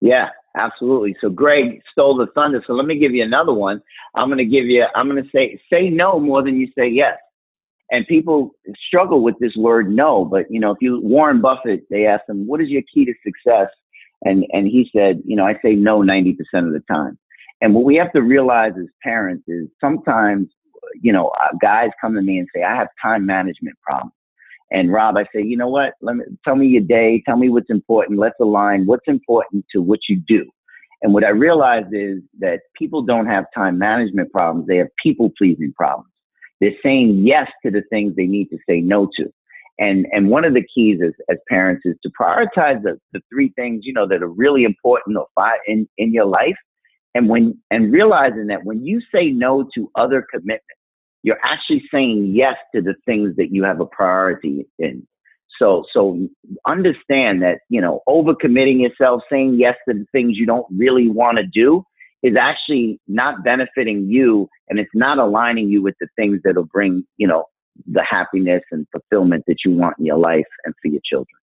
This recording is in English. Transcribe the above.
Yeah, absolutely. So Greg stole the thunder. So let me give you another one. I'm going to give you, I'm going to say, say no more than you say yes. And people struggle with this word no, but you know, if you, Warren Buffett, they asked him, what is your key to success? And, and he said, you know, I say no 90% of the time. And what we have to realize as parents is sometimes, you know, uh, guys come to me and say, I have time management problems. And Rob, I say, you know what? Let me tell me your day. Tell me what's important. Let's align what's important to what you do. And what I realized is that people don't have time management problems. They have people pleasing problems. They're saying yes to the things they need to say no to. And, and one of the keys as, as parents is to prioritize the, the three things, you know, that are really important or five in, in your life. And when, and realizing that when you say no to other commitments, you're actually saying yes to the things that you have a priority in. So, so understand that, you know, overcommitting yourself, saying yes to the things you don't really want to do is actually not benefiting you and it's not aligning you with the things that'll bring, you know, the happiness and fulfillment that you want in your life and for your children.